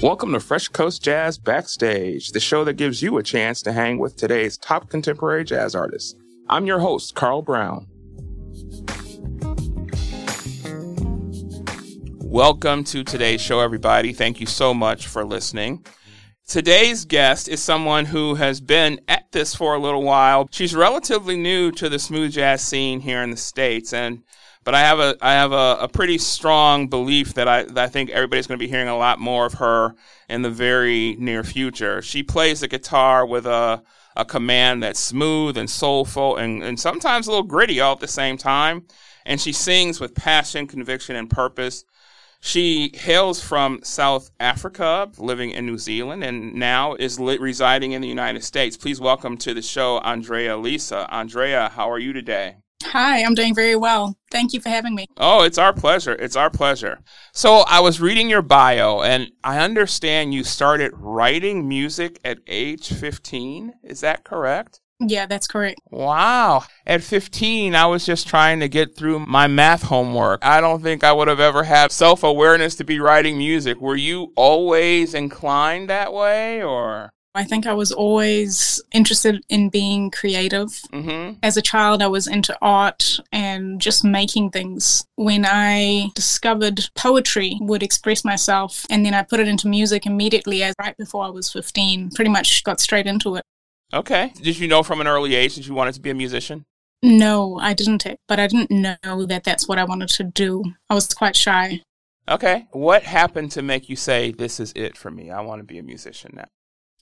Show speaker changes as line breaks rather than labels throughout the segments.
Welcome to Fresh Coast Jazz Backstage, the show that gives you a chance to hang with today's top contemporary jazz artists. I'm your host, Carl Brown. Welcome to today's show, everybody. Thank you so much for listening. Today's guest is someone who has been at this for a little while. She's relatively new to the smooth jazz scene here in the States, and but I have a I have a, a pretty strong belief that I that I think everybody's going to be hearing a lot more of her in the very near future. She plays the guitar with a a command that's smooth and soulful and, and sometimes a little gritty all at the same time. And she sings with passion, conviction, and purpose. She hails from South Africa, living in New Zealand, and now is li- residing in the United States. Please welcome to the show, Andrea Lisa. Andrea, how are you today?
Hi, I'm doing very well. Thank you for having me.
Oh, it's our pleasure. It's our pleasure. So, I was reading your bio, and I understand you started writing music at age 15. Is that correct?
Yeah, that's correct.
Wow. At 15, I was just trying to get through my math homework. I don't think I would have ever had self awareness to be writing music. Were you always inclined that way, or?
I think I was always interested in being creative.
Mm-hmm.
As a child, I was into art and just making things. When I discovered poetry, would express myself, and then I put it into music immediately. As right before I was 15, pretty much got straight into it.
Okay. Did you know from an early age that you wanted to be a musician?
No, I didn't. But I didn't know that that's what I wanted to do. I was quite shy.
Okay. What happened to make you say, this is it for me? I want to be a musician now?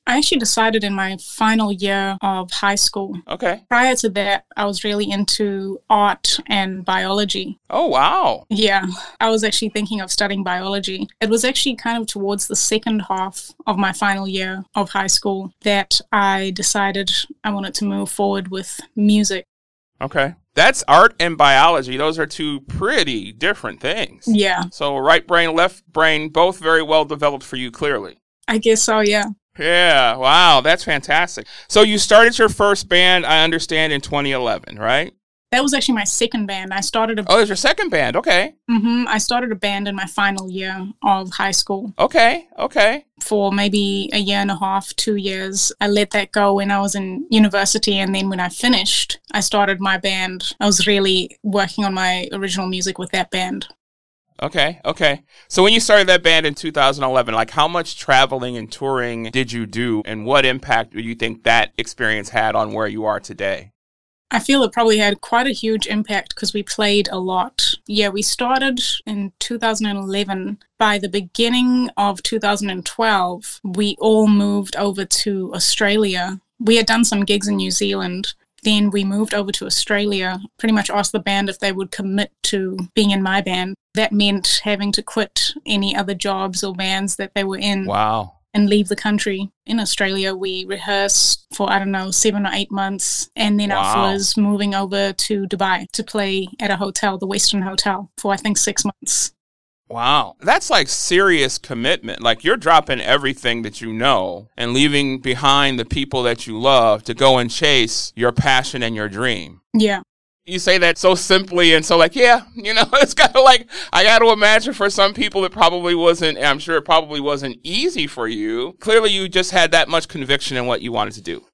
I actually decided in my final year of high school.
Okay.
Prior to that, I was really into art and biology.
Oh, wow.
Yeah, I was actually thinking of studying biology. It was actually kind of towards the second half of my final year of high school that I decided I wanted to move forward with music.
Okay. That's art and biology. Those are two pretty different things.
Yeah.
So, right brain, left brain, both very well developed for you, clearly.
I guess so, yeah.
Yeah, wow, that's fantastic. So you started your first band, I understand, in 2011, right?
That was actually my second band. I started a
Oh, it's your second band. Okay.
hmm I started a band in my final year of high school
Okay. Okay.
for maybe a year and a half, two years. I let that go when I was in university, and then when I finished, I started my band. I was really working on my original music with that band.
Okay. Okay. So when you started that band in 2011, like how much traveling and touring did you do and what impact do you think that experience had on where you are today?
I feel it probably had quite a huge impact because we played a lot. Yeah, we started in 2011. By the beginning of 2012, we all moved over to Australia. We had done some gigs in New Zealand. Then we moved over to Australia, pretty much asked the band if they would commit to being in my band. That meant having to quit any other jobs or bands that they were in
Wow.
and leave the country. In Australia, we rehearsed for, I don't know, seven or eight months. And then
Wow.
was moving over to Dubai to play at a hotel, the Westin Hotel, for I think six months.
Wow. That's like serious commitment. Like you're dropping everything that you know and leaving behind the people that you love to go and chase your passion and your dream.
Yeah.
You say that so simply and so like, yeah, you know, it's kind of like I got to imagine for some people it probably wasn't, I'm sure it probably wasn't easy for you. Clearly you just had that much conviction in what you wanted to do.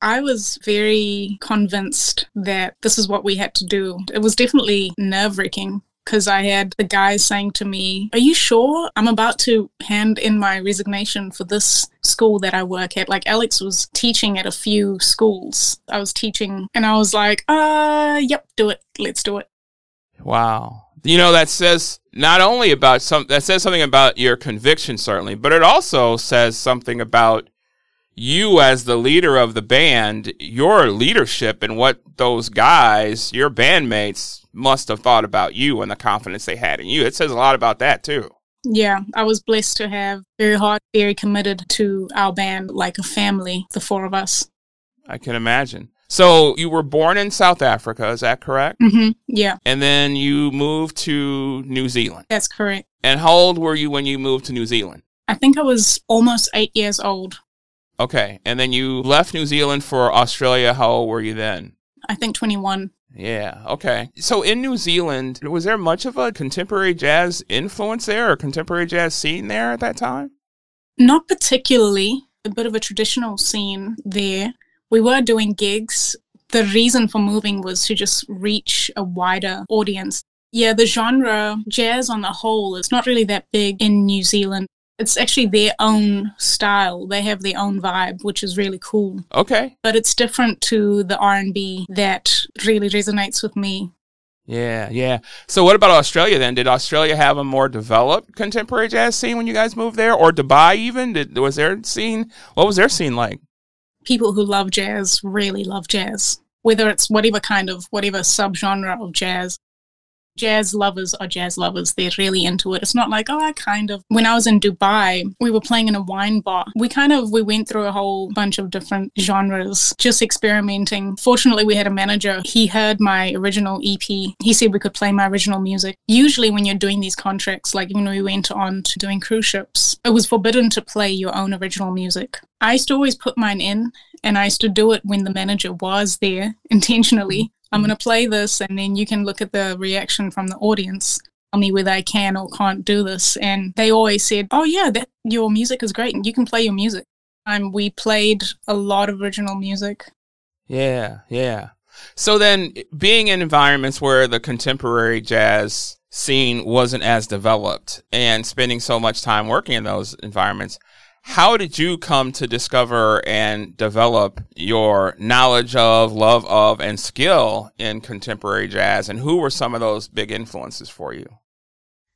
I was very convinced that this is what we had to do. It was definitely nerve wracking because I had the guys saying to me, Are you sure? I'm about to hand in my resignation for this school that I work at. Like, Alex was teaching at a few schools. I was teaching, and I was like, Uh, yep, do it. Let's do it.
Wow. You know, that says not only about some, that says something about your conviction, certainly, but it also says something about you as the leader of the band, your leadership and what those guys, your bandmates, must have thought about you and the confidence they had in you. It says a lot about that, too.
Yeah, I was blessed to have very hard, very committed to our band, like a family, the four of us.
I can imagine. So you were born in South Africa, is that correct?
hmm Yeah,
And then you moved to New Zealand.
that's correct.
And how old were you when you moved to New Zealand?
I think I was almost eight years old.
Okay. And then you left New Zealand for Australia. How old were you then?
I think 21.
Yeah. Okay. So in New Zealand, was there much of a contemporary jazz influence there or contemporary jazz scene there at that time?
Not particularly. A bit of a traditional scene there. We were doing gigs. The reason for moving was to just reach a wider audience. Yeah, the genre, jazz on the whole, is not really that big in New Zealand. It's actually their own style. They have their own vibe, which is really cool.
Okay.
But it's different to the R&B that really resonates with me.
Yeah, yeah. So what about Australia then? Did Australia have a more developed contemporary jazz scene when you guys moved there or Dubai even? Did was their scene what was their scene like?
People who love jazz really love jazz. Whether it's whatever kind of whatever subgenre of jazz jazz lovers are jazz lovers. They're really into it. It's not like, oh, I kind of. When I was in Dubai, we were playing in a wine bar. We kind of we went through a whole bunch of different genres, just experimenting. Fortunately, we had a manager. He heard my original EP. He said we could play my original music. Usually, when you're doing these contracts, like when we went on to doing cruise ships, it was forbidden to play your own original music. I used to always put mine in, and I used to do it when the manager was there intentionally. I'm going to play this, and then you can look at the reaction from the audience. Tell me whether I can or can't do this. And they always said, "Oh yeah, that your music is great, and you can play your music." Um, we played a lot of original music.
Yeah, yeah. So then, being in environments where the contemporary jazz scene wasn't as developed, and spending so much time working in those environments, how did you come to discover and develop your knowledge of, love of, and skill in contemporary jazz? And who were some of those big influences for you?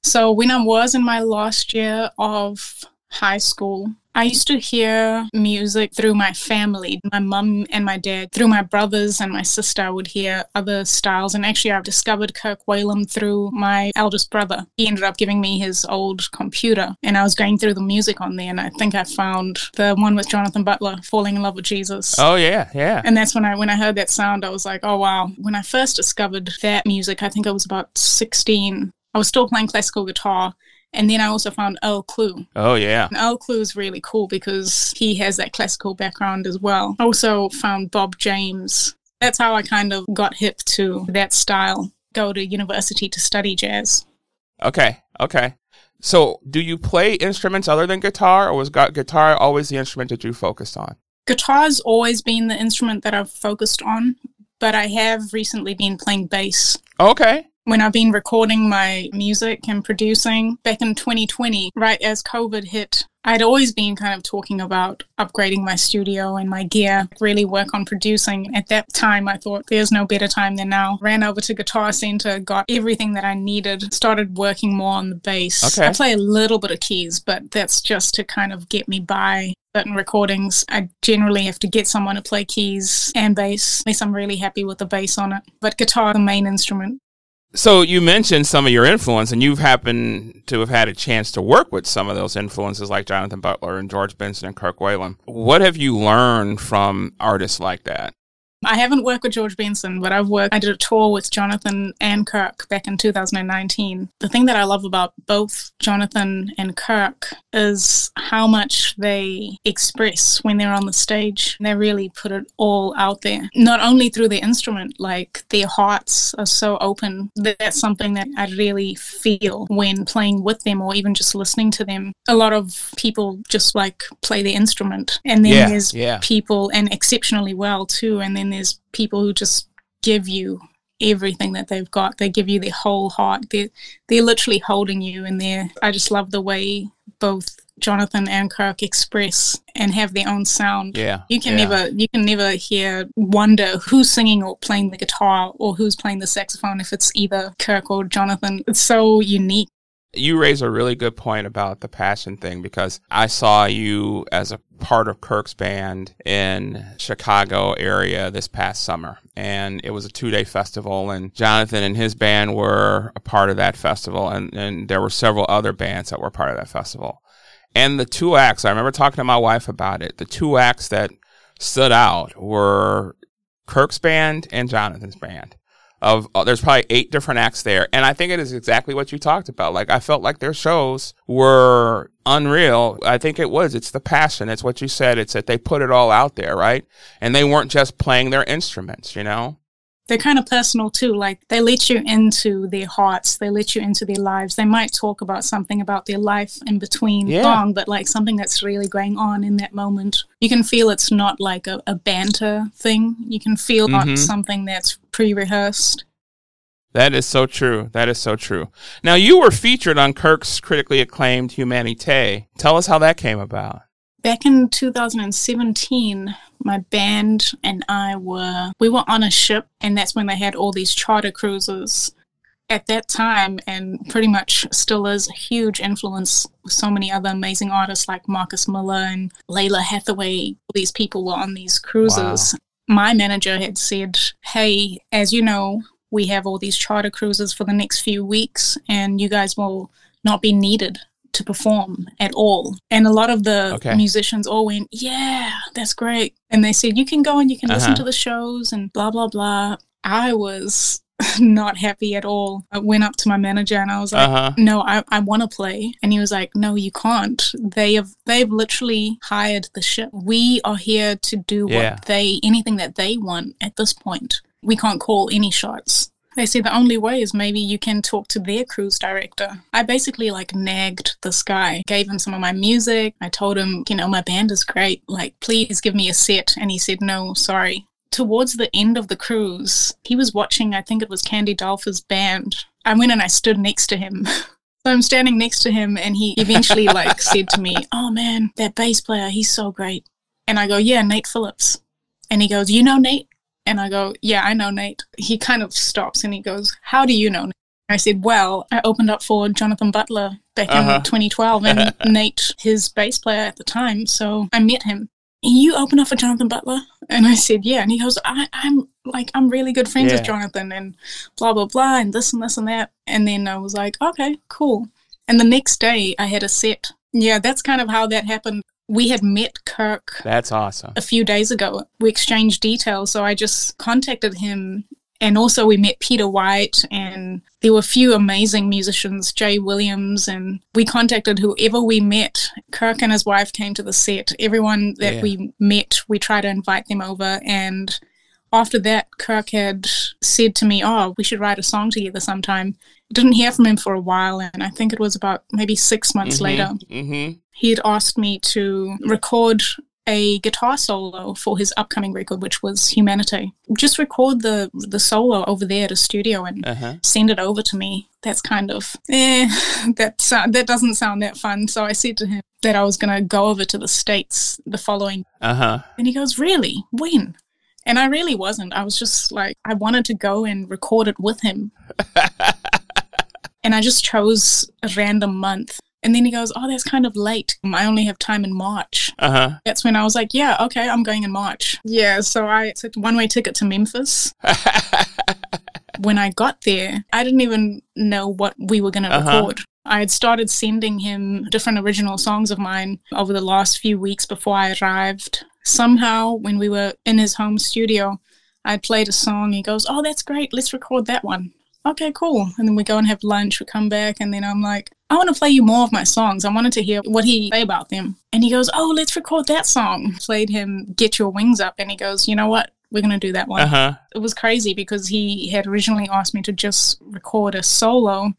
So, when I was in my last year of high school, I used to hear music through my family, my mum and my dad. Through my brothers and my sister, I would hear other styles. And actually, I've discovered Kirk Whalum through my eldest brother. He ended up giving me his old computer, and I was going through the music on there, and I think I found the one with Jonathan Butler, "Falling in Love with Jesus."
Oh yeah, yeah.
And that's when I when I heard that sound, I was like, "Oh wow!" When I first discovered that music, I think I was about sixteen. I was still playing classical guitar and then I also found Earl Klugh.
Oh, yeah.
And Earl Klugh is really cool because he has that classical background as well. Also found Bob James. That's how I kind of got hip to that style. Go to university to study jazz.
Okay, okay. So, do you play instruments other than guitar, or was guitar always the instrument that you focused on?
Guitar's always been the instrument that I've focused on, but I have recently been playing bass.
Okay
when I've been recording my music and producing back in 2020, right as COVID hit, I'd always been kind of talking about upgrading my studio and my gear, really work on producing. At that time, I thought there's no better time than now. Ran over to Guitar Center, got everything that I needed, started working more on the bass. Okay. I play a little bit of keys, but that's just to kind of get me by certain recordings, I generally have to get someone to play keys and bass, unless I'm really happy with the bass on it. But guitar, the main instrument.
So you mentioned some of your influence, and you've happened to have had a chance to work with some of those influences, like Jonathan Butler and George Benson and Kirk Whalum. What have you learned from artists like that?
I haven't worked with George Benson, but I've worked, I did a tour with Jonathan and Kirk back in 2019. The thing that I love about both Jonathan and Kirk is how much they express when they're on the stage. They really put it all out there, not only through their instrument, like their hearts are so open. That's something that I really feel when playing with them or even just listening to them. A lot of people just like play the instrument, and then yeah, there's yeah. people, and exceptionally well too, and then there's people who just give you everything that they've got. They give you their whole heart. They're they're literally holding you in there. I just love the way both Jonathan and Kirk express and have their own sound.
Yeah.
You can
yeah.
never you can never hear wonder who's singing or playing the guitar or who's playing the saxophone if it's either Kirk or Jonathan. It's so unique.
You raise a really good point about the passion thing because I saw you as a part of Kirk's band in Chicago area this past summer and it was a two day festival and Jonathan and his band were a part of that festival and, and there were several other bands that were part of that festival. And the two acts, I remember talking to my wife about it, the two acts that stood out were Kirk's band and Jonathan's band of uh, there's probably eight different acts there and i think it is exactly what you talked about like i felt like their shows were unreal i think it was it's the passion it's what you said it's that they put it all out there right and they weren't just playing their instruments you know
they're kind of personal too. Like they let you into their hearts, they let you into their lives. They might talk about something about their life in between
Yeah.
song, but like something that's really going on in that moment. You can feel it's not like a, a banter thing. You can feel
Mhm.
not something that's pre rehearsed.
That is so true. That is so true. Now, you were featured on Kirk's critically acclaimed Humanité. Tell us how that came about.
Back in 2017, my band and I were we were on a ship, and that's when they had all these charter cruises. At that time, and pretty much still is a huge influence with so many other amazing artists like Marcus Miller and Lalah Hathaway. All these people were on these cruises. My manager had said, Hey, as you know, we have all these charter cruises for the next few weeks, and you guys will not be needed to perform at all. And a lot of the
Okay.
musicians all went, Yeah, that's great. And they said, You can go and you can listen
Uh-huh.
to the shows and blah, blah, blah. I was not happy at all. I went up to my manager and I was like,
Uh huh.
no, I, I want to play. And he was like, no, you can't. They have, they've literally hired the ship. We are here to do
Yeah.
what they, anything that they want at this point. We can't call any shots. They said the only way is maybe you can talk to their cruise director. I basically like nagged this guy, gave him some of my music. I told him, you know, my band is great. Like, please give me a set. And he said, no, sorry. Towards the end of the cruise, he was watching, I think it was Candy Dulfer's band. I went and I stood next to him. So I'm standing next to him, and he eventually like said to me, "Oh man, that bass player, he's so great." And I go, "Yeah, Nate Phillips." And he goes, "You know Nate?" And I go, "Yeah, I know Nate." He kind of stops and he goes, "How do you know?" Nate? I said, "Well, I opened up for Jonathan Butler back
Uh-huh.
in 2012, and Nate, his bass player at the time, so I met him." You open up for Jonathan Butler, and I said, "Yeah." And he goes, I, "I'm like I'm really good friends
Yeah.
with Jonathan, and blah blah blah, and this and this and that." And then I was like, "Okay, cool." And the next day, I had a set. Yeah, that's kind of how that happened. We had met Kirk
That's awesome.
a few days ago. We exchanged details, so I just contacted him. And also, we met Peter White, and there were a few amazing musicians, Jay Williams, and we contacted whoever we met. Kirk and his wife came to the set. Everyone that
Yeah.
we met, we tried to invite them over. And after that, Kirk had said to me, Oh, we should write a song together sometime. Didn't hear from him for a while, and I think it was about maybe six months later
Mm-hmm.
he had asked me to record a guitar solo for his upcoming record, which was Humanité. Just record the the solo over there at a studio and
Uh huh.
send it over to me. That's kind of eh, that sou- that doesn't sound that fun. So I said to him that I was gonna go over to the states the following,
Uh huh.
and he goes, "Really? When?" And I really wasn't. I was just like, I wanted to go and record it with him. and I just chose a random month. And then he goes, Oh, that's kind of late. I only have time in March.
Uh huh.
That's when I was like, Yeah, okay, I'm going in March. Yeah, so I took one way ticket to Memphis. When I got there, I didn't even know what we were going to
Uh-huh.
record. I had started sending him different original songs of mine over the last few weeks before I arrived. Somehow, when we were in his home studio, I played a song. He goes, Oh, that's great. Let's record that one. Okay, cool. And then we go and have lunch. We come back, and then I'm like, I want to play you more of my songs. I wanted to hear what he say about them. And he goes, Oh, let's record that song. Played him Get Your Wings Up, and he goes, You know what? We're going to do that one
Uh huh.
it was crazy because he had originally asked me to just record a solo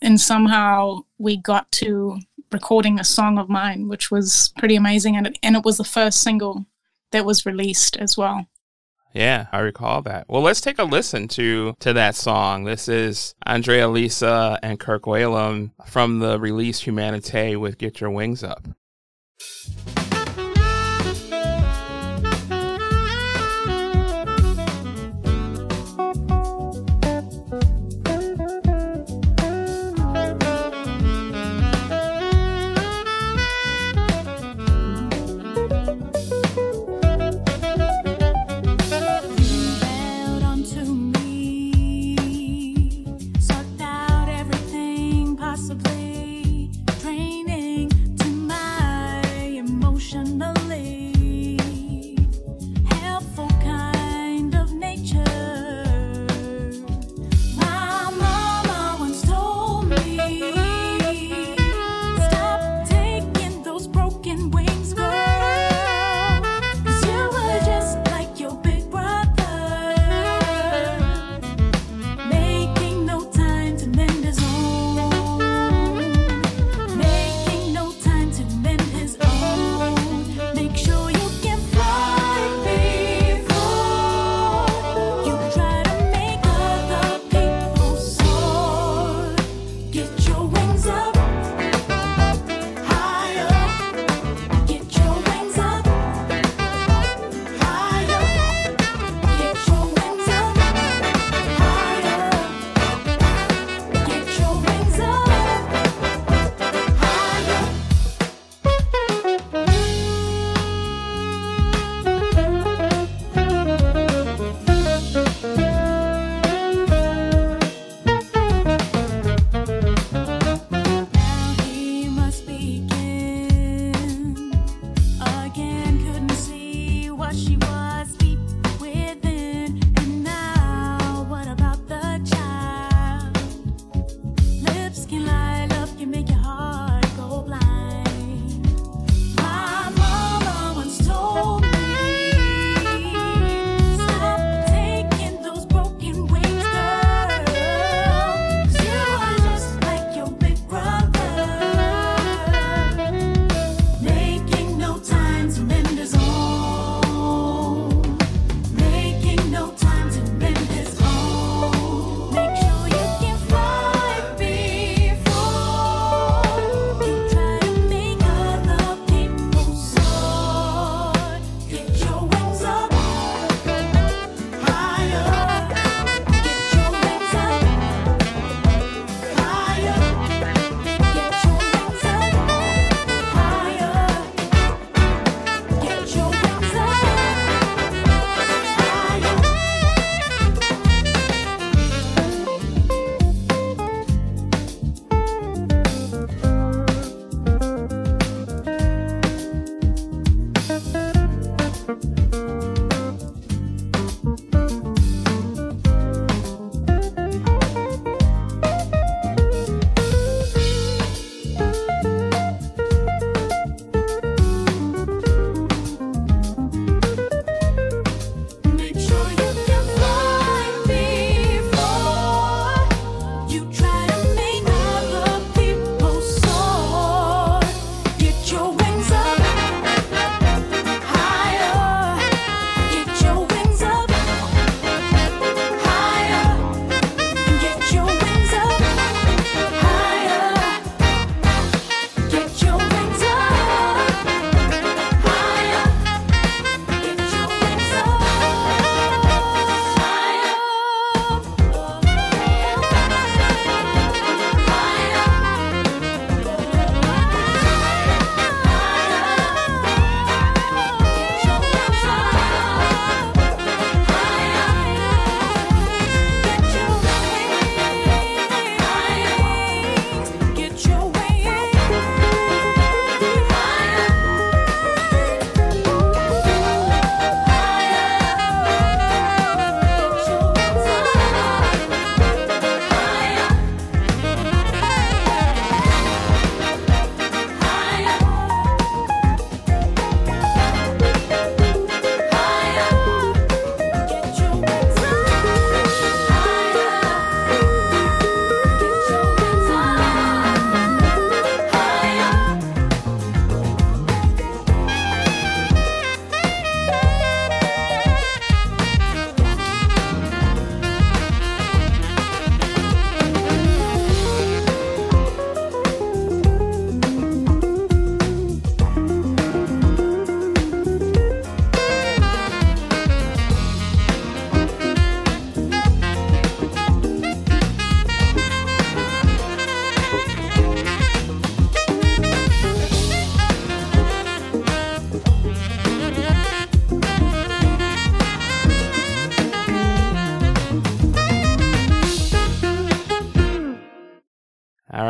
and somehow we got to recording a song of mine which was pretty amazing and it, and it was the first single that was released as well
Yeah, I recall that. Well, let's take a listen to to that song. This is Andrea Lisa and Kirk Whalum from the release Humanité with Get Your Wings Up.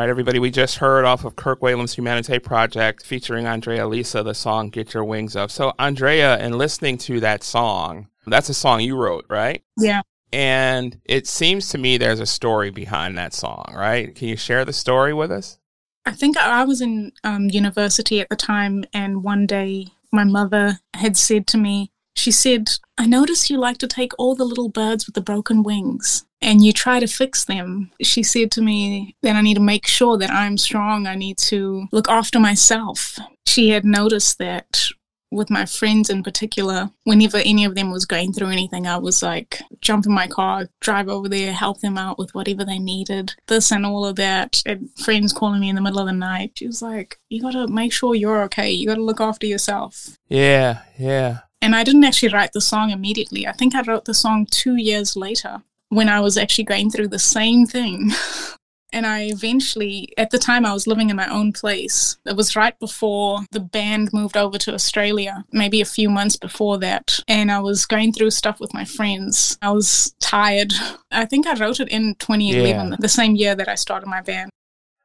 Right, everybody, we just heard off of Kirk Whalum's Humanité Project featuring Andrea Lisa the song Get Your Wings Up. So, Andrea, in listening to that song, that's a song you wrote, right?
Yeah.
And it seems to me there's a story behind that song, right? Can you share the story with us?
I think I was in um, university at the time, and one day my mother had said to me, she said, I notice you like to take all the little birds with the broken wings and you try to fix them. She said to me that I need to make sure that I'm strong. I need to look after myself. She had noticed that with my friends in particular, whenever any of them was going through anything, I was like, jump in my car, drive over there, help them out with whatever they needed, this and all of that. And friends calling me in the middle of the night. She was like, you got to make sure you're okay. You got to look after yourself.
Yeah, yeah.
And I didn't actually write the song immediately. I think I wrote the song two years later when I was actually going through the same thing. and I eventually, at the time, I was living in my own place. It was right before the band moved over to Australia, maybe a few months before that. And I was going through stuff with my friends. I was tired. I think I wrote it in 2011,
Yeah.
the same year that I started my band.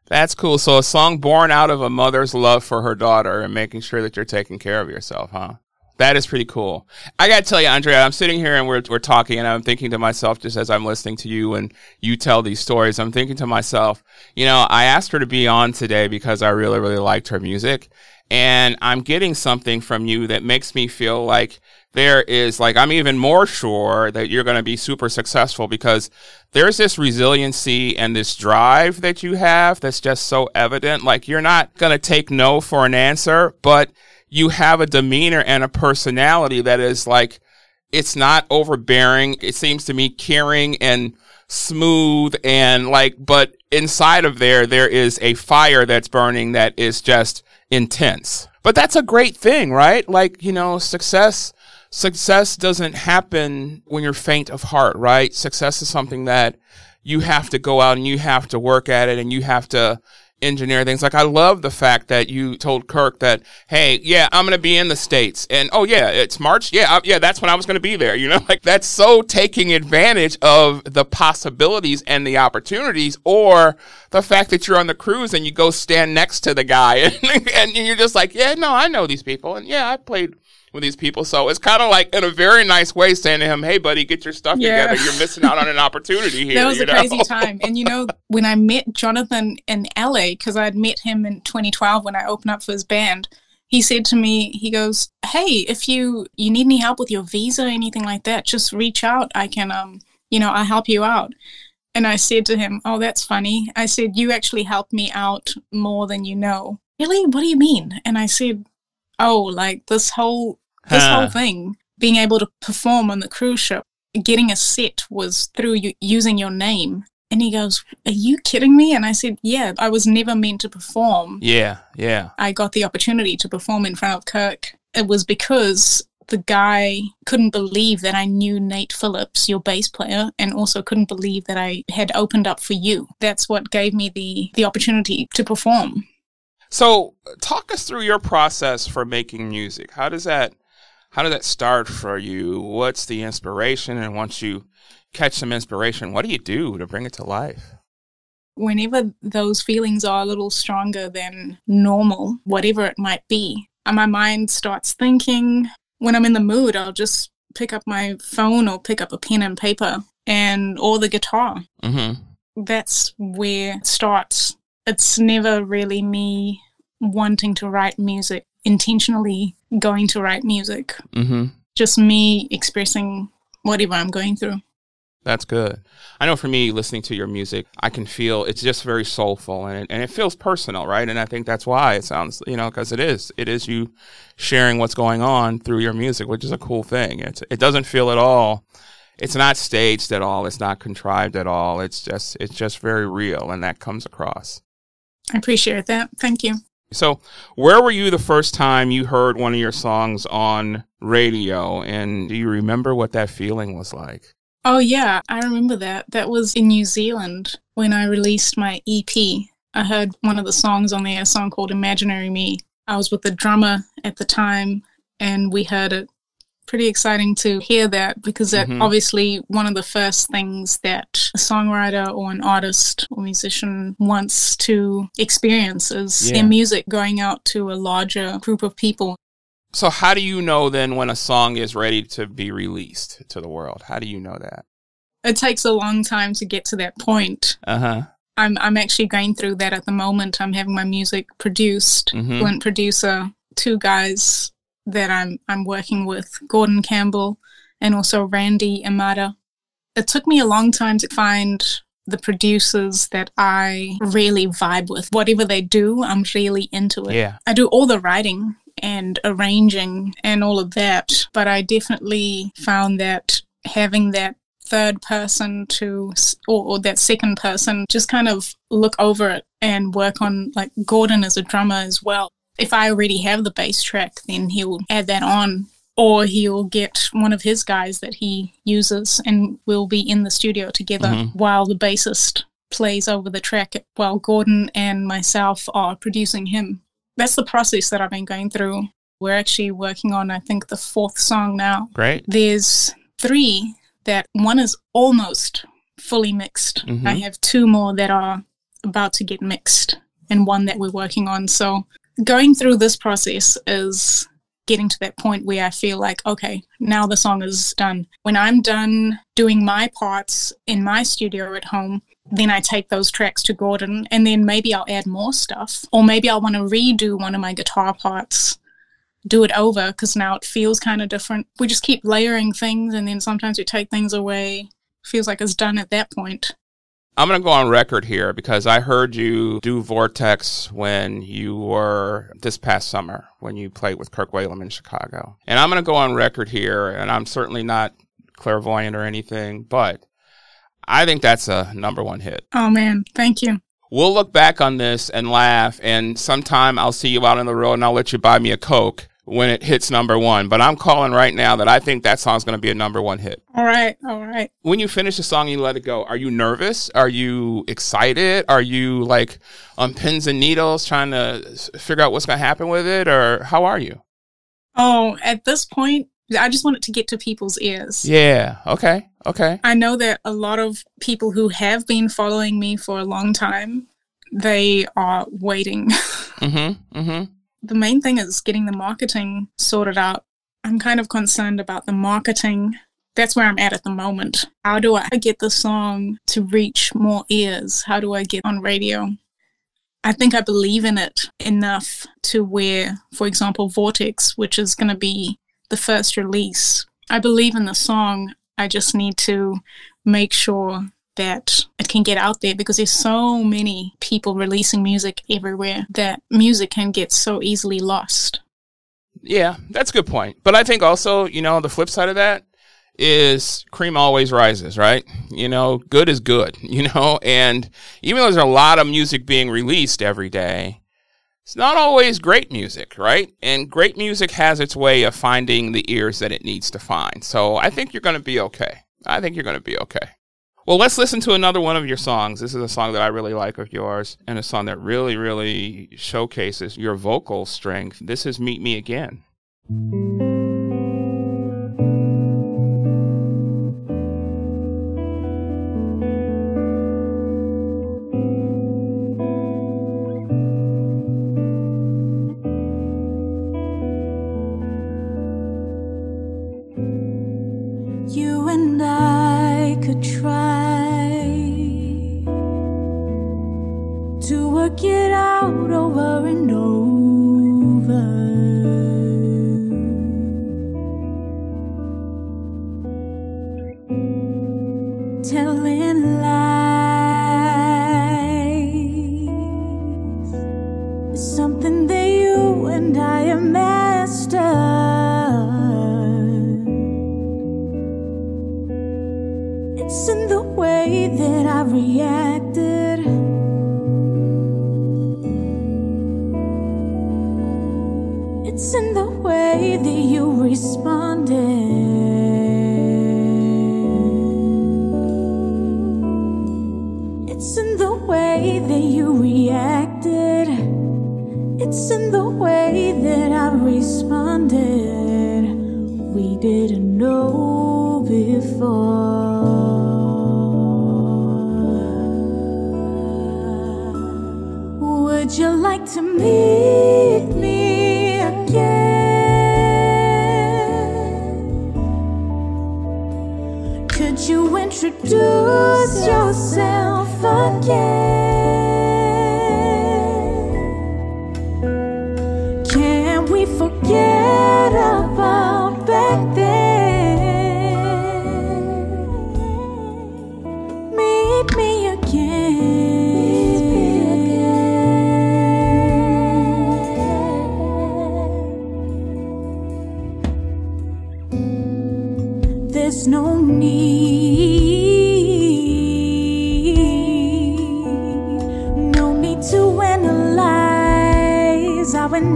That's cool. So, a song born out of a mother's love for her daughter and making sure that you're taking care of yourself, huh? That is pretty cool. I got to tell you, Andrea, I'm sitting here and we're, we're talking, and I'm thinking to myself, just as I'm listening to you and you tell these stories, I'm thinking to myself, you know, I asked her to be on today because I really, really liked her music. And I'm getting something from you that makes me feel like there is, like, I'm even more sure that you're going to be super successful because there's this resiliency and this drive that you have that's just so evident. Like, you're not going to take no for an answer, but you have a demeanor and a personality that is like, it's not overbearing. It seems to me caring and smooth and like, but inside of there, there is a fire that's burning that is just intense. But that's a great thing, right? Like, you know, success, success doesn't happen when you're faint of heart, right? Success is something that you have to go out and you have to work at it and you have to engineer things. Like I love the fact that you told Kirk that, hey, yeah, I'm gonna be in the states, and oh yeah, it's March. Yeah, I, yeah, that's when I was gonna be there. You know, like that's so taking advantage of the possibilities and the opportunities, or the fact that you're on the cruise and you go stand next to the guy, and, and you're just like, yeah, no, I know these people, and yeah, I played. With these people, so it's kind of like in a very nice way saying to him, "Hey, buddy, get your stuff
Yeah.
together. You're missing out on an opportunity here."
that was a
know?
crazy time. And you know, when I met Jonathan in LA, because I had met him in 2012 when I opened up for his band, he said to me, he goes, "Hey, if you you need any help with your visa or anything like that, just reach out. I can, um, you know, I'll help you out." And I said to him, "Oh, that's funny." I said, "You actually helped me out more than you know." Really? What do you mean? And I said, "Oh, like this whole this
Huh.
whole thing, being able to perform on the cruise ship." getting a set was through you using your name. And he goes, Are you kidding me? And I said, Yeah, I was never meant to perform.
Yeah, yeah.
I got the opportunity to perform in front of Kirk. It was because the guy couldn't believe that I knew Nate Phillips, your bass player, and also couldn't believe that I had opened up for you. That's what gave me the, the opportunity to perform.
So, talk us through your process for making music. How does that how did that start for you? What's the inspiration and once you catch some inspiration, what do you do to bring it to life?
whenever those feelings are a little stronger than normal, whatever it might be, and my mind starts thinking, when I'm in the mood, I'll just pick up my phone or pick up a pen and paper and or the guitar.
Mhm.
That's where it starts. It's never really me wanting to write music, intentionally going to write music.
Mhm.
Just me expressing whatever I'm going through.
That's good. I know for me, listening to your music, I can feel it's just very soulful and it, and it feels personal, right? And I think that's why it sounds, you know, because it is. It is you sharing what's going on through your music, which is a cool thing. It's, it doesn't feel at all. It's not staged at all. It's not contrived at all. It's just it's just very real, and that comes across.
I appreciate that. Thank you.
So, where were you the first time you heard one of your songs on radio, and do you remember what that feeling was like?
Oh, yeah, I remember that. That was in New Zealand when I released my EP. I heard one of the songs on there, a song called Imaginary Me. I was with the drummer at the time and we heard it pretty exciting to hear that because that
Mhm.
obviously one of the first things that a songwriter or an artist or musician wants to experience is
Yeah.
their music going out to a larger group of people.
So how do you know then when a song is ready to be released to the world? How do you know that?
It takes a long time to get to that point.
Uh huh.
I'm I'm actually going through that at the moment. I'm having my music produced, fluent producer, two guys that I'm I'm working with, Gordon Campbell and also Randy Amada. It took me a long time to find the producers that I really vibe with. Whatever they do, I'm really into it.
Yeah.
I do all the writing and arranging and all of that, but I definitely found that having that third person to or, or that second person just kind of look over it and work on like Gordon as a drummer as well. If I already have the bass track, then he'll add that on or he'll get one of his guys that he uses and we'll be in the studio together
Mhm.
while the bassist plays over the track while Gordon and myself are producing him. That's the process that I've been going through. We're actually working on, I think, the fourth song now.
Great.
There's three that one is almost fully mixed.
Mhm.
I have two more that are about to get mixed and one that we're working on. So going through this process is getting to that point where I feel like, okay, now the song is done. When I'm done doing my parts in my studio at home, then I take those tracks to Gordon and then maybe I'll add more stuff. Or maybe I'll want to redo one of my guitar parts, do it over because now it feels kind of different. We just keep layering things and then sometimes we take things away. Feels like it's done at that point.
I'm going to go on record here because I heard you do Vortex when you were this past summer when you played with Kirk Whalum in Chicago. And I'm going to go on record here, and I'm certainly not clairvoyant or anything, but I think that's a number one hit.
Oh man, thank you.
We'll look back on this and laugh, and sometime I'll see you out on the road and I'll let you buy me a Coke when it hits number one. But I'm calling right now that I think that song's going to be a number one hit.
All right, all right.
when you finish a song and you let it go, are you nervous? Are you excited? Are you like on pins and needles trying to figure out what's going to happen with it? Or how are you?
Oh, at this point, I just want it to get to people's ears.
Yeah. Okay. Okay.
I know that a lot of people who have been following me for a long time, they are waiting.
Mm-hmm. Mm-hmm.
The main thing is getting the marketing sorted out. I'm kind of concerned about the marketing. That's where I'm at at the moment. How do I get the song to reach more ears? How do I get on radio? I think I believe in it enough to where, for example, Vortex, which is going to be the first release, I believe in the song. I just need to make sure that it can get out there because there's so many people releasing music everywhere that music can get so easily lost.
Yeah, that's a good point. But I think also, you know, the flip side of that is cream always rises, right? You know, good is good, you know, and even though there's a lot of music being released every day, it's not always great music, right? And great music has its way of finding the ears that it needs to find. So I think you're going to be okay. I think you're going to be okay. Well, let's listen to another one of your songs. This is a song that I really like of yours and a song that really, really showcases your vocal strength. This is Meet Me Again.
Work it out over and over.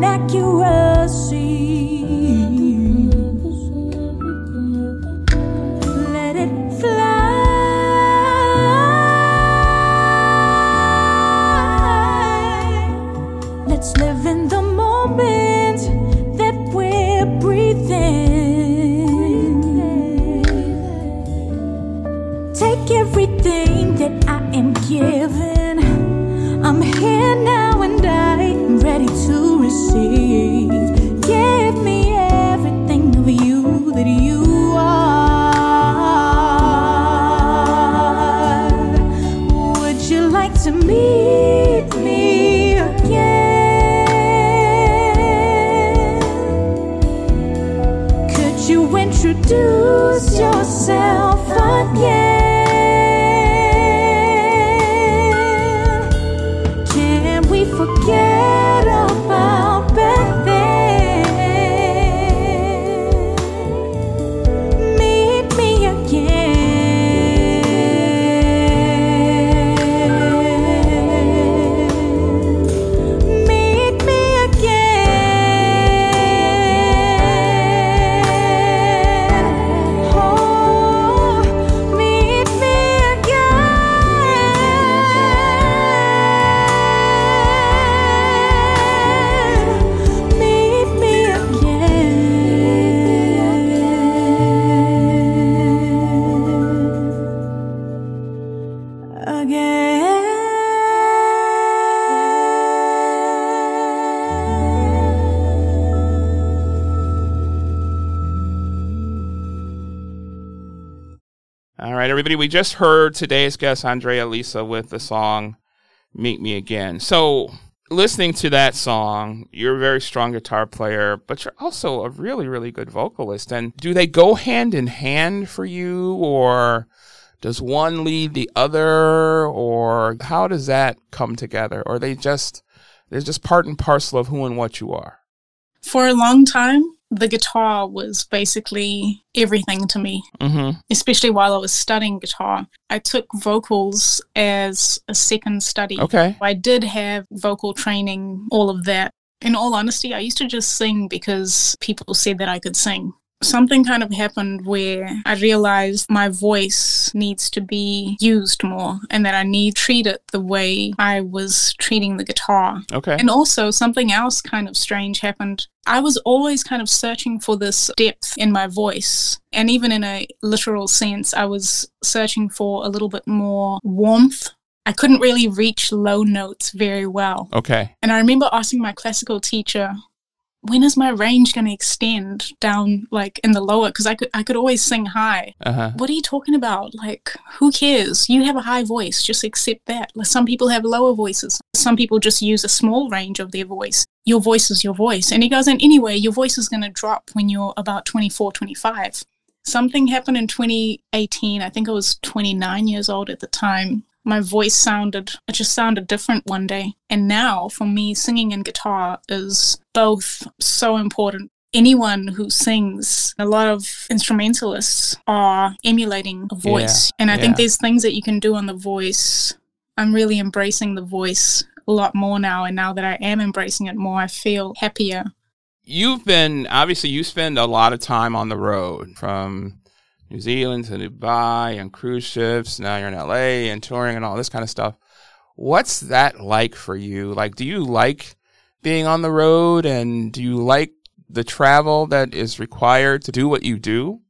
Analyze our We
just heard today's guest, Andrea Lisa, with the song Meet Me Again. So, listening to that song, you're a very strong guitar player, but you're also a really, really good vocalist. And do they go hand in hand for you, or does one lead the other, or how does that come together? Or they just, they're just part and parcel of who and what you are?
For a long time, the guitar was basically everything to me,
Mm-hmm.
especially while I was studying guitar. I took vocals as a second study.
Okay.
I did have vocal training, all of that. In all honesty, I used to just sing because people said that I could sing. Something kind of happened where I realized my voice needs to be used more and that I need to treat it the way I was treating the guitar.
Okay.
And also, something else kind of strange happened. I was always kind of searching for this depth in my voice. And even in a literal sense, I was searching for a little bit more warmth. I couldn't really reach low notes very well.
okay.
And I remember asking my classical teacher, when is my range going to extend down like in the lower because I could I could always sing high.
Uh huh.
What are you talking about? Like who cares? You have a high voice, just accept that. Like, some people have lower voices. Some people just use a small range of their voice. Your voice is your voice. And he goes, and anyway, your voice is going to drop when you're about 24, 25. Something happened in 2018. I think I was 29 years old at the time. My voice sounded, it just sounded different one day. And now for me, singing and guitar is both so important. Anyone who sings, a lot of instrumentalists are emulating a voice. and I
yeah.
think there's things that you can do on the voice. I'm really embracing the voice a lot more now. And now that I am embracing it more, I feel happier.
You've been obviously you spend a lot of time on the road from New Zealand to Dubai and cruise ships. Now you're in LA and touring and all this kind of stuff. What's that like for you? Like, do you like being on the road and do you like the travel that is required to do what you do?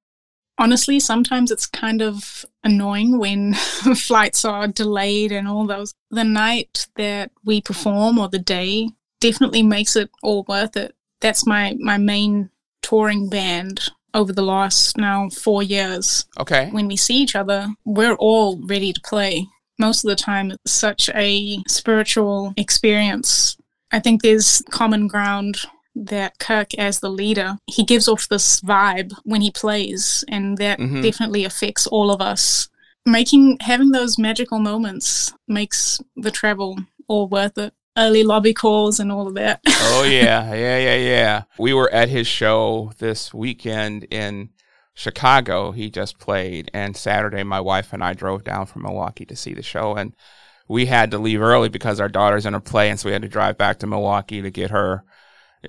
Honestly, sometimes it's kind of annoying when flights are delayed and all those. The night that we perform or the day definitely makes it all worth it. That's my, my main touring band over the last now four years.
Okay.
When we see each other, we're all ready to play. Most of the time, it's such a spiritual experience. I think there's common ground that Kirk, as the leader, he gives off this vibe when he plays, and that
Mhm.
definitely affects all of us. Making having those magical moments makes the travel all worth it. Early lobby calls and all of that.
oh yeah, yeah, yeah, yeah. We were at his show this weekend in Chicago. He just played, and Saturday, my wife and I drove down from Milwaukee to see the show, and we had to leave early because our daughter's in a play, and so we had to drive back to Milwaukee to get her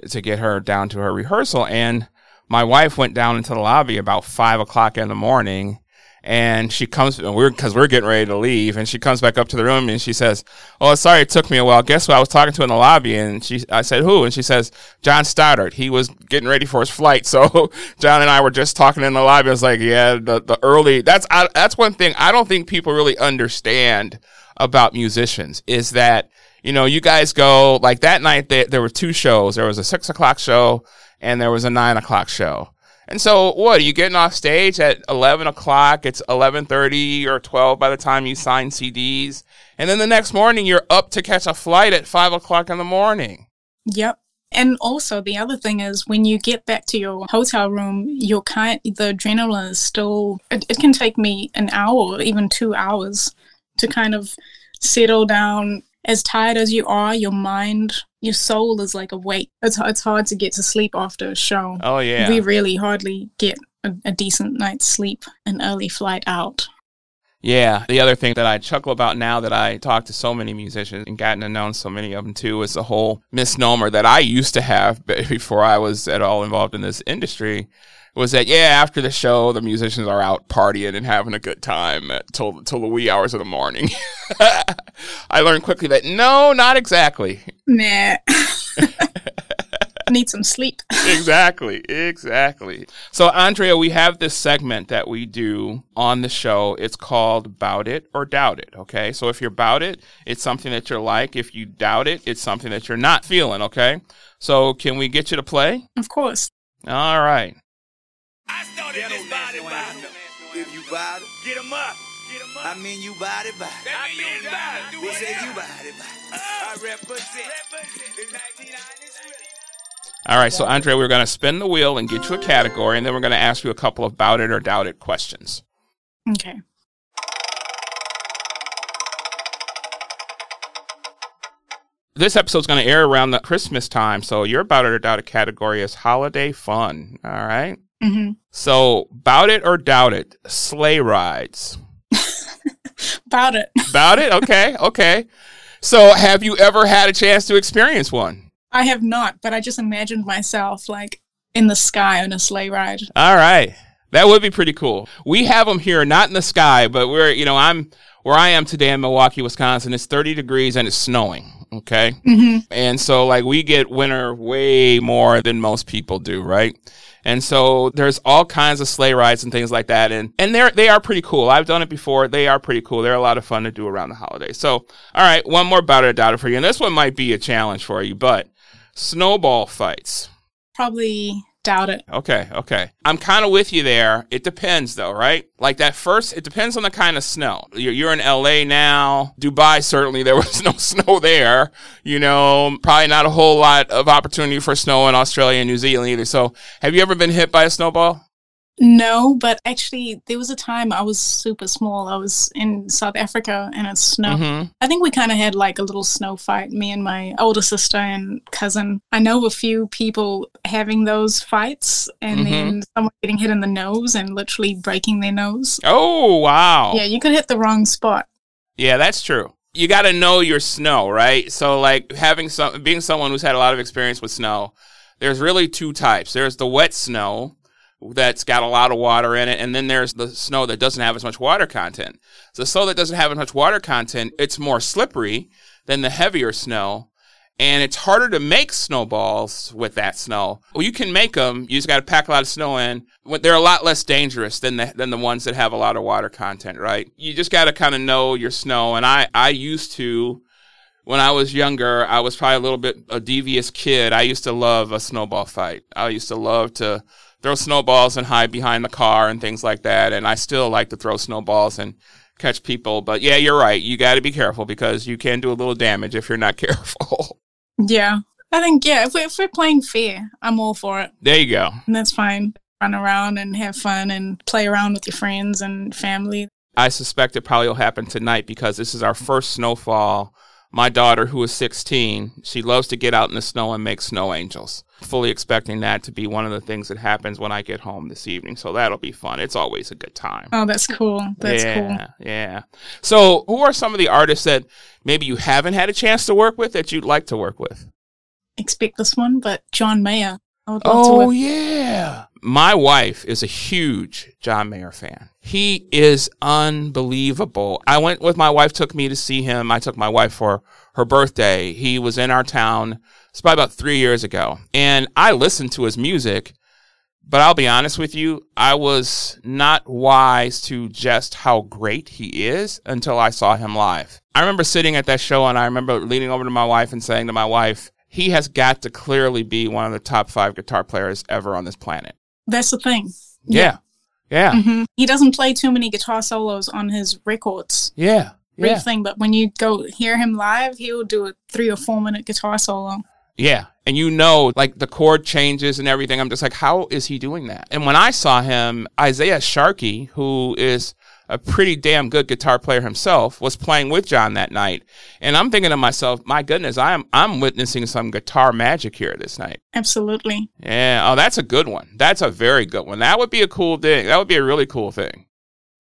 to get her down to her rehearsal. And my wife went down into the lobby about five o'clock in the morning. And she comes, we're, cause we're getting ready to leave. And she comes back up to the room and she says, Oh, sorry, it took me a while. Guess what? I was talking to in the lobby. And she, I said, Who? And she says, John Stoddard. He was getting ready for his flight. So John and I were just talking in the lobby. I was like, Yeah, the, the early, that's, I, that's one thing I don't think people really understand about musicians is that, you know, you guys go like that night, there, there were two shows. There was a six o'clock show and there was a nine o'clock show. And so, what are you getting off stage at eleven o'clock? It's eleven thirty or twelve by the time you sign CDs, and then the next morning you're up to catch a flight at five o'clock in the morning.
Yep. And also the other thing is when you get back to your hotel room, your kind the adrenaline is still it, it can take me an hour even two hours to kind of settle down. As tired as you are, your mind, your soul is like awake. It's it's hard to get to sleep after a show.
Oh yeah,
We really hardly get a, a decent night's sleep an early flight out.
Yeah. The other thing that I chuckle about now that I talk to so many musicians and gotten to know so many of them too is the whole misnomer that I used to have before I was at all involved in this industry was that, yeah, after the show, the musicians are out partying and having a good time till, till the wee hours of the morning. I learned quickly that no, not exactly.
Nah. Need some sleep.
exactly, exactly. So, Andrea, we have this segment that we do on the show. It's called Bout It or Doubt It. Okay. So, if you're about it, it's something that you're like. If you doubt it, it's something that you're not feeling. Okay. So, can we get you to play?
Of course.
All right.
I started this body body.
If you bout it,
Get 'em up. Get 'em up.
I mean you bout it, bout it.
Mean you body. Do
We say you bout it, bout. Uh,
I represent.
All right. So, Andre, we're going to spin the wheel and get you a category, and then we're going to ask you a couple of about it or doubt it questions.
Okay.
This episode's going to air around the Christmas time. So, your about it or doubt it category is holiday fun. All right.
Hmm
So, bout it or doubt it, sleigh rides.
About it.
About it? Okay, okay. So, have you ever had a chance to experience one?
I have not, but I just imagined myself like in the sky on a sleigh ride.
All right. That would be pretty cool. We have them here, not in the sky, but we're, you know, I'm where I am today in Milwaukee, Wisconsin. It's 30 degrees and it's snowing. Okay.
hmm
And so, like, we get winter way more than most people do, right? And so there's all kinds of sleigh rides and things like that. And, and they're, they are pretty cool. I've done it before. They are pretty cool. They're a lot of fun to do around the holidays. So, all right, one more bout doubt it for you. And this one might be a challenge for you, but snowball fights.
Probably doubt it.
Okay, okay. I'm kind of with you there. It depends, though, right? Like that first, it depends on the kind of snow. You're, you're in LA now. Dubai, certainly, there was no snow there. You know, probably not a whole lot of opportunity for snow in Australia and New Zealand either. So, have you ever been hit by a snowball?
No, but actually, there was a time I was super small. I was in South Africa and it snowed.
hmm
I think we kind of had like a little snow fight, me and my older sister and cousin. I know a few people having those fights and
Mhm.
then someone getting hit in the nose and literally breaking their nose.
Oh, wow.
Yeah, you could hit the wrong spot.
Yeah, that's true. You got to know your snow, right? So like having some being someone who's had a lot of experience with snow, there's really two types. There's the wet snow that's got a lot of water in it, and then there's the snow that doesn't have as much water content. So the snow that doesn't have as much water content, it's more slippery than the heavier snow. and it's harder to make snowballs with that snow. Well, you can make them. You just got to pack a lot of snow in. They're a lot less dangerous than the than the ones that have a lot of water content, right? You just got to kind of know your snow. And I I used to when I was younger, I was probably a little bit a devious kid. I used to love a snowball fight. I used to love to throw snowballs and hide behind the car and things like that. And I still like to throw snowballs and catch people. But yeah, you're right. You got to be careful because you can do a little damage if you're not careful.
Yeah. I think, yeah, if we're, if we're playing fair, I'm all for it.
there you go.
And that's fine. Run around and have fun and play around with your friends and family.
I suspect it probably will happen tonight because this is our first snowfall. My daughter, who is 16, she loves to get out in the snow and make snow angels. Fully expecting that to be one of the things that happens when I get home this evening. So that'll be fun. It's always a good time.
Oh, that's cool. That's
yeah,
cool.
Yeah. So, who are some of the artists that maybe you haven't had a chance to work with that you'd like to work with?
Expect this one, but John Mayer. I would love to
Oh yeah. My wife is a huge John Mayer fan. He is unbelievable. I went with my wife, took me to see him. I took my wife for her birthday. He was in our town. It's probably about three years ago. And I listened to his music, but I'll be honest with you, I was not wise to just how great he is until I saw him live. I remember sitting at that show and I remember leaning over to my wife and saying to my wife, he has got to clearly be one of the top five guitar players ever on this planet.
That's the thing.
Yeah. Yeah.
hmm He doesn't play too many guitar solos on his records.
Yeah. Yeah.
thing, but when you go hear him live, he'll do a three or four minute guitar solo.
Yeah. And you know, like the chord changes and everything. I'm just like, how is he doing that? And when I saw him, Isaiah Sharkey, who is a pretty damn good guitar player himself, was playing with John that night. And I'm thinking to myself, my goodness, I'm I'm witnessing some guitar magic here this night.
Absolutely.
Yeah. Oh, that's a good one. That's a very good one. That would be a cool thing. That would be a really cool thing.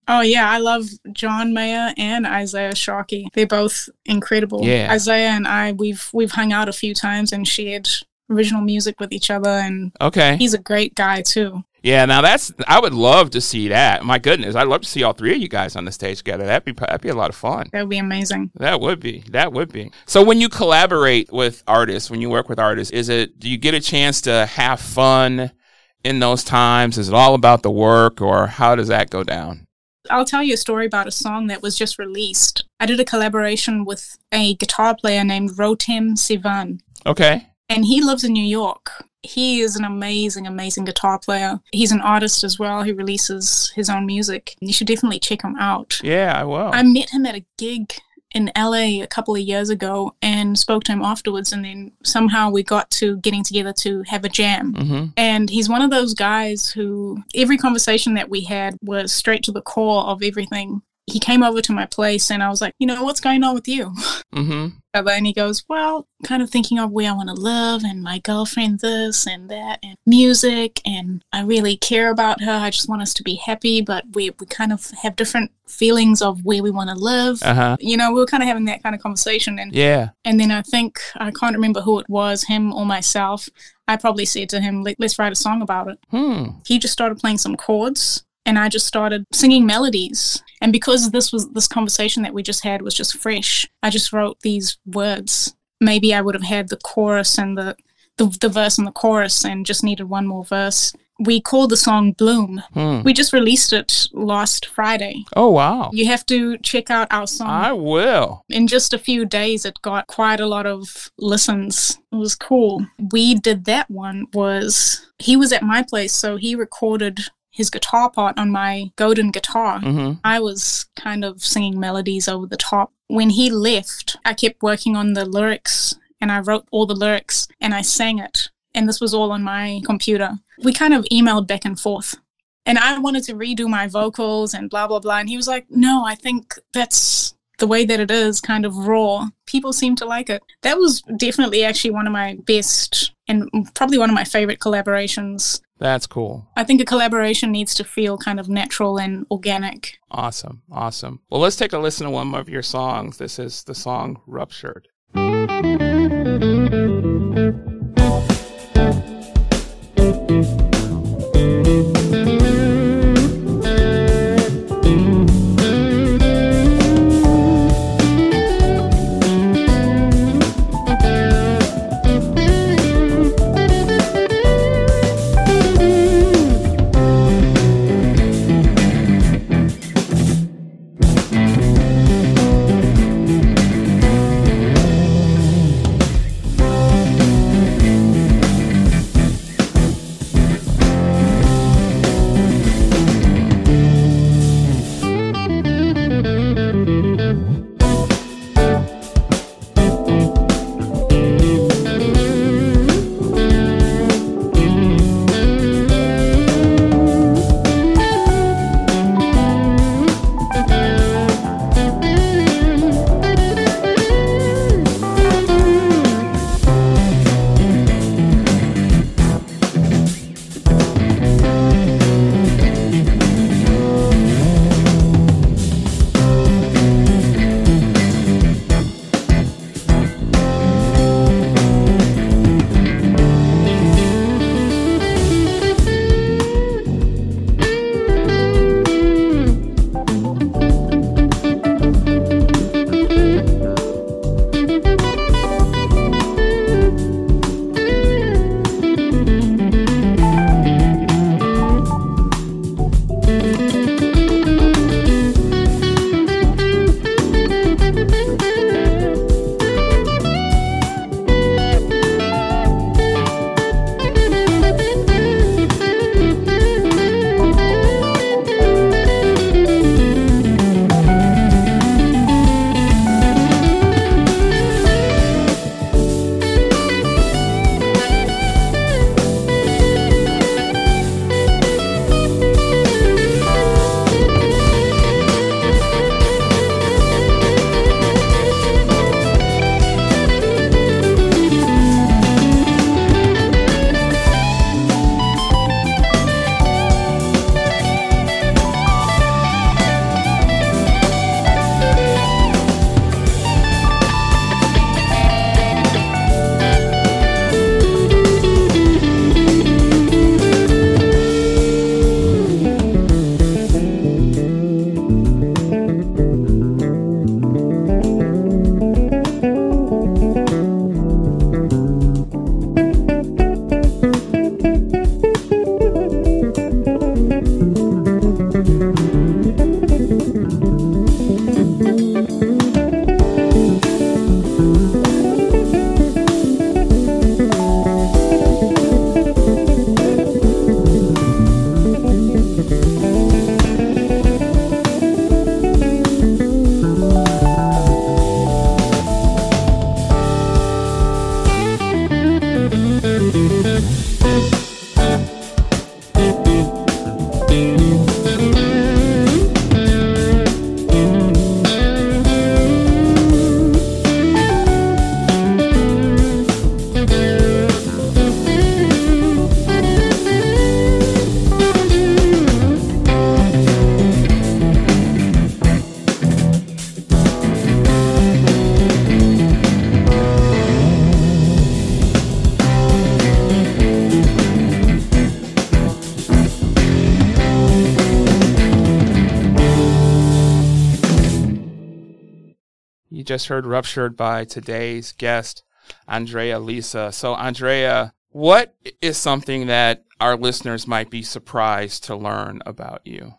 Oh yeah, I love John Mayer and Isaiah Sharkey. They're both incredible.
Yeah.
Isaiah and I, we've we've hung out a few times and shared original music with each other, and
Okay.
he's a great guy too.
Yeah, now that's I would love to see that. My goodness, I'd love to see all three of you guys on the stage together. That'd be that'd be a lot of fun.
That would be amazing.
That would be. That would be. So when you collaborate with artists, when you work with artists, is it do you get a chance to have fun in those times? Is it all about the work or how does that go down?
I'll tell you a story about a song that was just released. I did a collaboration with a guitar player named Rotem Sivan.
Okay.
And he lives in New York. He is an amazing, amazing guitar player. He's an artist as well. He releases his own music. You should definitely check him out.
Yeah, I will.
I met him at a gig in LA a couple of years ago and spoke to him afterwards. And then somehow we got to getting together to have a jam.
hmm
And he's one of those guys who every conversation that we had was straight to the core of everything. He came over to my place and I was like, you know, what's going on with you?
Mm-hmm.
And he goes, Well, kind of thinking of where I want to live and my girlfriend, this and that, and music. And I really care about her. I just want us to be happy, but we, we kind of have different feelings of where we want to live.
Uh huh.
You know, we were kind of having that kind of conversation. And,
Yeah.
and then I think, I can't remember who it was, him or myself. I probably said to him, Let, Let's write a song about it
Hmm.
he just started playing some chords and I just started singing melodies. And because this was this conversation that we just had was just fresh, I just wrote these words. Maybe I would have had the chorus and the the, the verse and the chorus and just needed one more verse. We called the song Bloom.
Hmm.
We just released it last Friday.
Oh wow.
You have to check out our song.
I will.
In just a few days, it got quite a lot of listens. It was cool. We did that one was he was at my place, so he recorded his guitar part on my golden guitar.
hmm
I was kind of singing melodies over the top. When he left, I kept working on the lyrics and I wrote all the lyrics and I sang it. And this was all on my computer. We kind of emailed back and forth. And I wanted to redo my vocals and blah, blah, blah. And he was like, no, I think that's the way that it is, kind of raw. People seem to like it. That was definitely actually one of my best and probably one of my favorite collaborations.
That's cool.
I think a collaboration needs to feel kind of natural and organic.
Awesome. Awesome. Well, let's take a listen to one of your songs. This is the song Ruptured. Just heard Ruptured by today's guest, Andrea Lisa. So, Andrea, what is something that our listeners might be surprised to learn about you?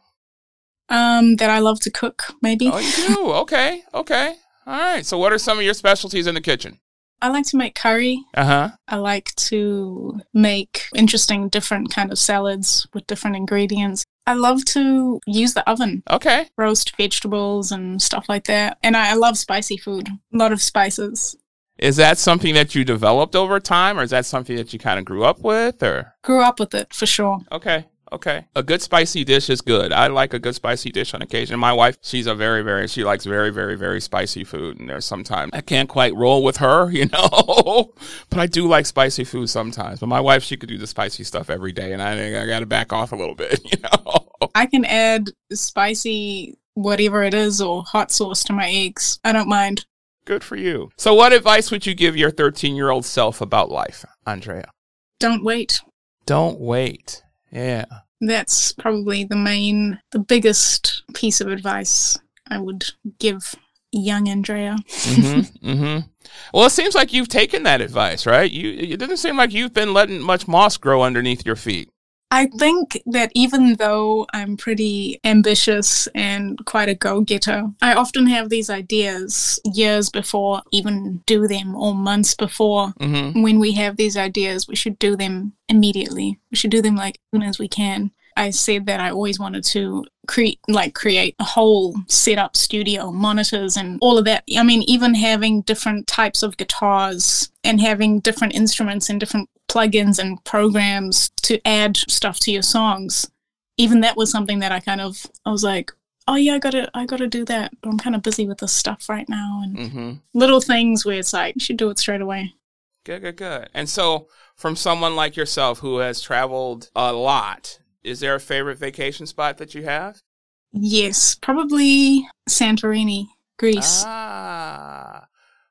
Um, that I love to cook, maybe.
Oh, you do? okay, okay. All right. So, what are some of your specialties in the kitchen?
I like to make curry.
Uh huh.
I like to make interesting, different kind of salads with different ingredients. I love to use the oven,
Okay.
roast vegetables and stuff like that. And I, I love spicy food, a lot of spices.
Is that something that you developed over time, or is that something that you kind of grew up with, or?
Grew up with it for sure.
Okay. Okay. A good spicy dish is good. I like a good spicy dish on occasion. My wife, she's a very, very, she likes very, very, very spicy food. And there's sometimes I can't quite roll with her, you know, but I do like spicy food sometimes. But my wife, she could do the spicy stuff every day. And I think I got to back off a little bit, you know.
I can add spicy whatever it is or hot sauce to my eggs. I don't mind.
Good for you. So, what advice would you give your 13 year old self about life, Andrea?
Don't wait.
Don't wait. Yeah.
That's probably the main, the biggest piece of advice I would give young Andrea.
mm-hmm, mm-hmm. Well, it seems like you've taken that advice, right? You. It doesn't seem like you've been letting much moss grow underneath your feet.
I think that even though I'm pretty ambitious and quite a go getter, I often have these ideas years before even do them or months before.
Mm-hmm.
When we have these ideas, we should do them immediately. We should do them like as soon as we can. I said that I always wanted to create like create a whole setup studio, monitors and all of that. I mean, even having different types of guitars and having different instruments and different plugins and programs to add stuff to your songs. Even that was something that I kind of I was like, oh yeah, I gotta I gotta do that. But I'm kind of busy with this stuff right now and
Mm-hmm.
little things where it's like you should do it straight away.
Good, good, good. And so, from someone like yourself who has traveled a lot, is there a favorite vacation spot that you have?
Yes, probably Santorini, Greece.
Ah,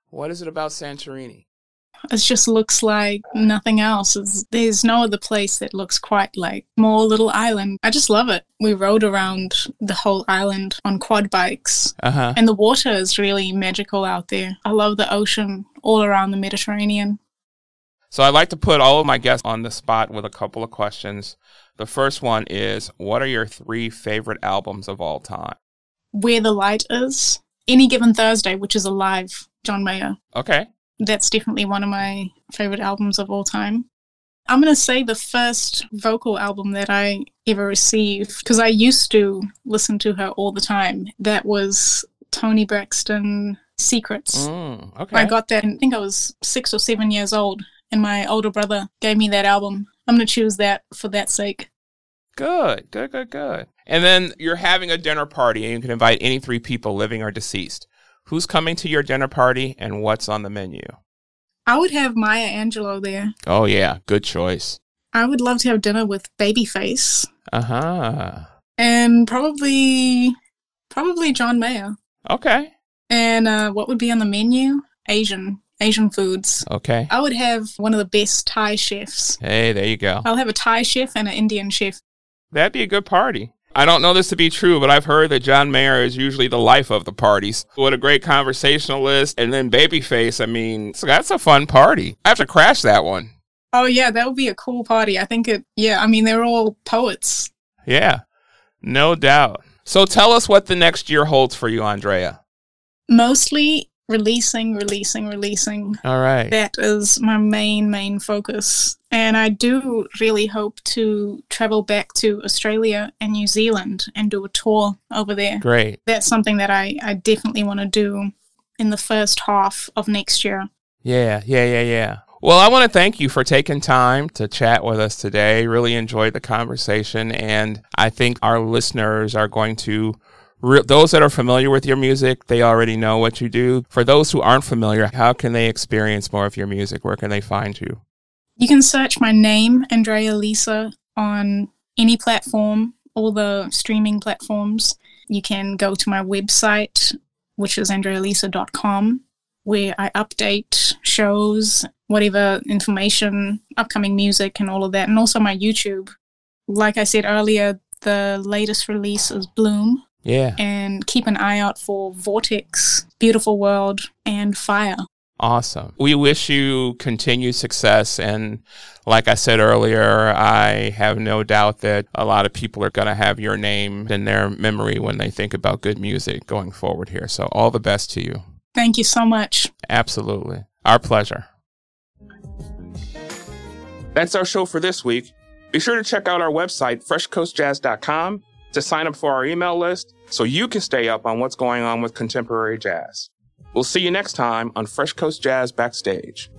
what is it about Santorini?
It just looks like nothing else. It's, there's no other place that looks quite like small little island. I just love it. We rode around the whole island on quad bikes,
Uh huh.
and the water is really magical out there. I love the ocean all around the Mediterranean.
So, I'd like to put all of my guests on the spot with a couple of questions. The first one is What are your three favorite albums of all time?
Where the light is, any given Thursday, which is a live John Mayer.
Okay.
That's definitely one of my favorite albums of all time. I'm going to say the first vocal album that I ever received, because I used to listen to her all the time. That was Toni Braxton Secrets.
Mm, okay.
I got that, I think I was six or seven years old, and my older brother gave me that album. I'm going to choose that for that sake.
Good, good, good, good. And then you're having a dinner party and you can invite any three people, living or deceased. Who's coming to your dinner party and what's on the menu?
I would have Maya Angelou there.
Oh, yeah, good choice.
I would love to have dinner with Babyface
Uh huh.
and probably, probably John Mayer.
Okay.
And uh, what would be on the menu? Asian, Asian foods.
Okay.
I would have one of the best Thai chefs.
Hey, there you go.
I'll have a Thai chef and an Indian chef.
That'd be a good party. I don't know this to be true, but I've heard that John Mayer is usually the life of the parties. What a great conversationalist. And then Babyface, I mean, so that's a fun party. I have to crash that one.
Oh yeah, that would be a cool party. I think it. Yeah, I mean they're all poets.
Yeah, no doubt. So tell us what the next year holds for you, Andrea.
Mostly releasing, releasing, releasing.
All right.
That is my main, main focus. And I do really hope to travel back to Australia and New Zealand and do a tour over there.
Great.
That's something that I, I definitely want to do in the first half of next year.
Yeah, yeah, yeah, yeah. Well, I want to thank you for taking time to chat with us today. Really enjoyed the conversation. And I think our listeners are going to, re- those that are familiar with your music, they already know what you do. For those who aren't familiar, how can they experience more of your music? Where can they find you?
You can search my name, Andrea Lisa, on any platform, all the streaming platforms. You can go to my website, which is andrealisa.com, where I update shows, whatever information, upcoming music, and all of that, and also my YouTube. Like I said earlier, the latest release is Bloom,
Yeah.
and keep an eye out for Vortex, Beautiful World, and Fire.
Awesome. We wish you continued success. And like I said earlier, I have no doubt that a lot of people are going to have your name in their memory when they think about good music going forward here. So, all the best to you.
Thank you so much.
Absolutely. Our pleasure. That's our show for this week. Be sure to check out our website, freshcoastjazz.com, to sign up for our email list so you can stay up on what's going on with contemporary jazz. We'll see you next time on Fresh Coast Jazz Backstage.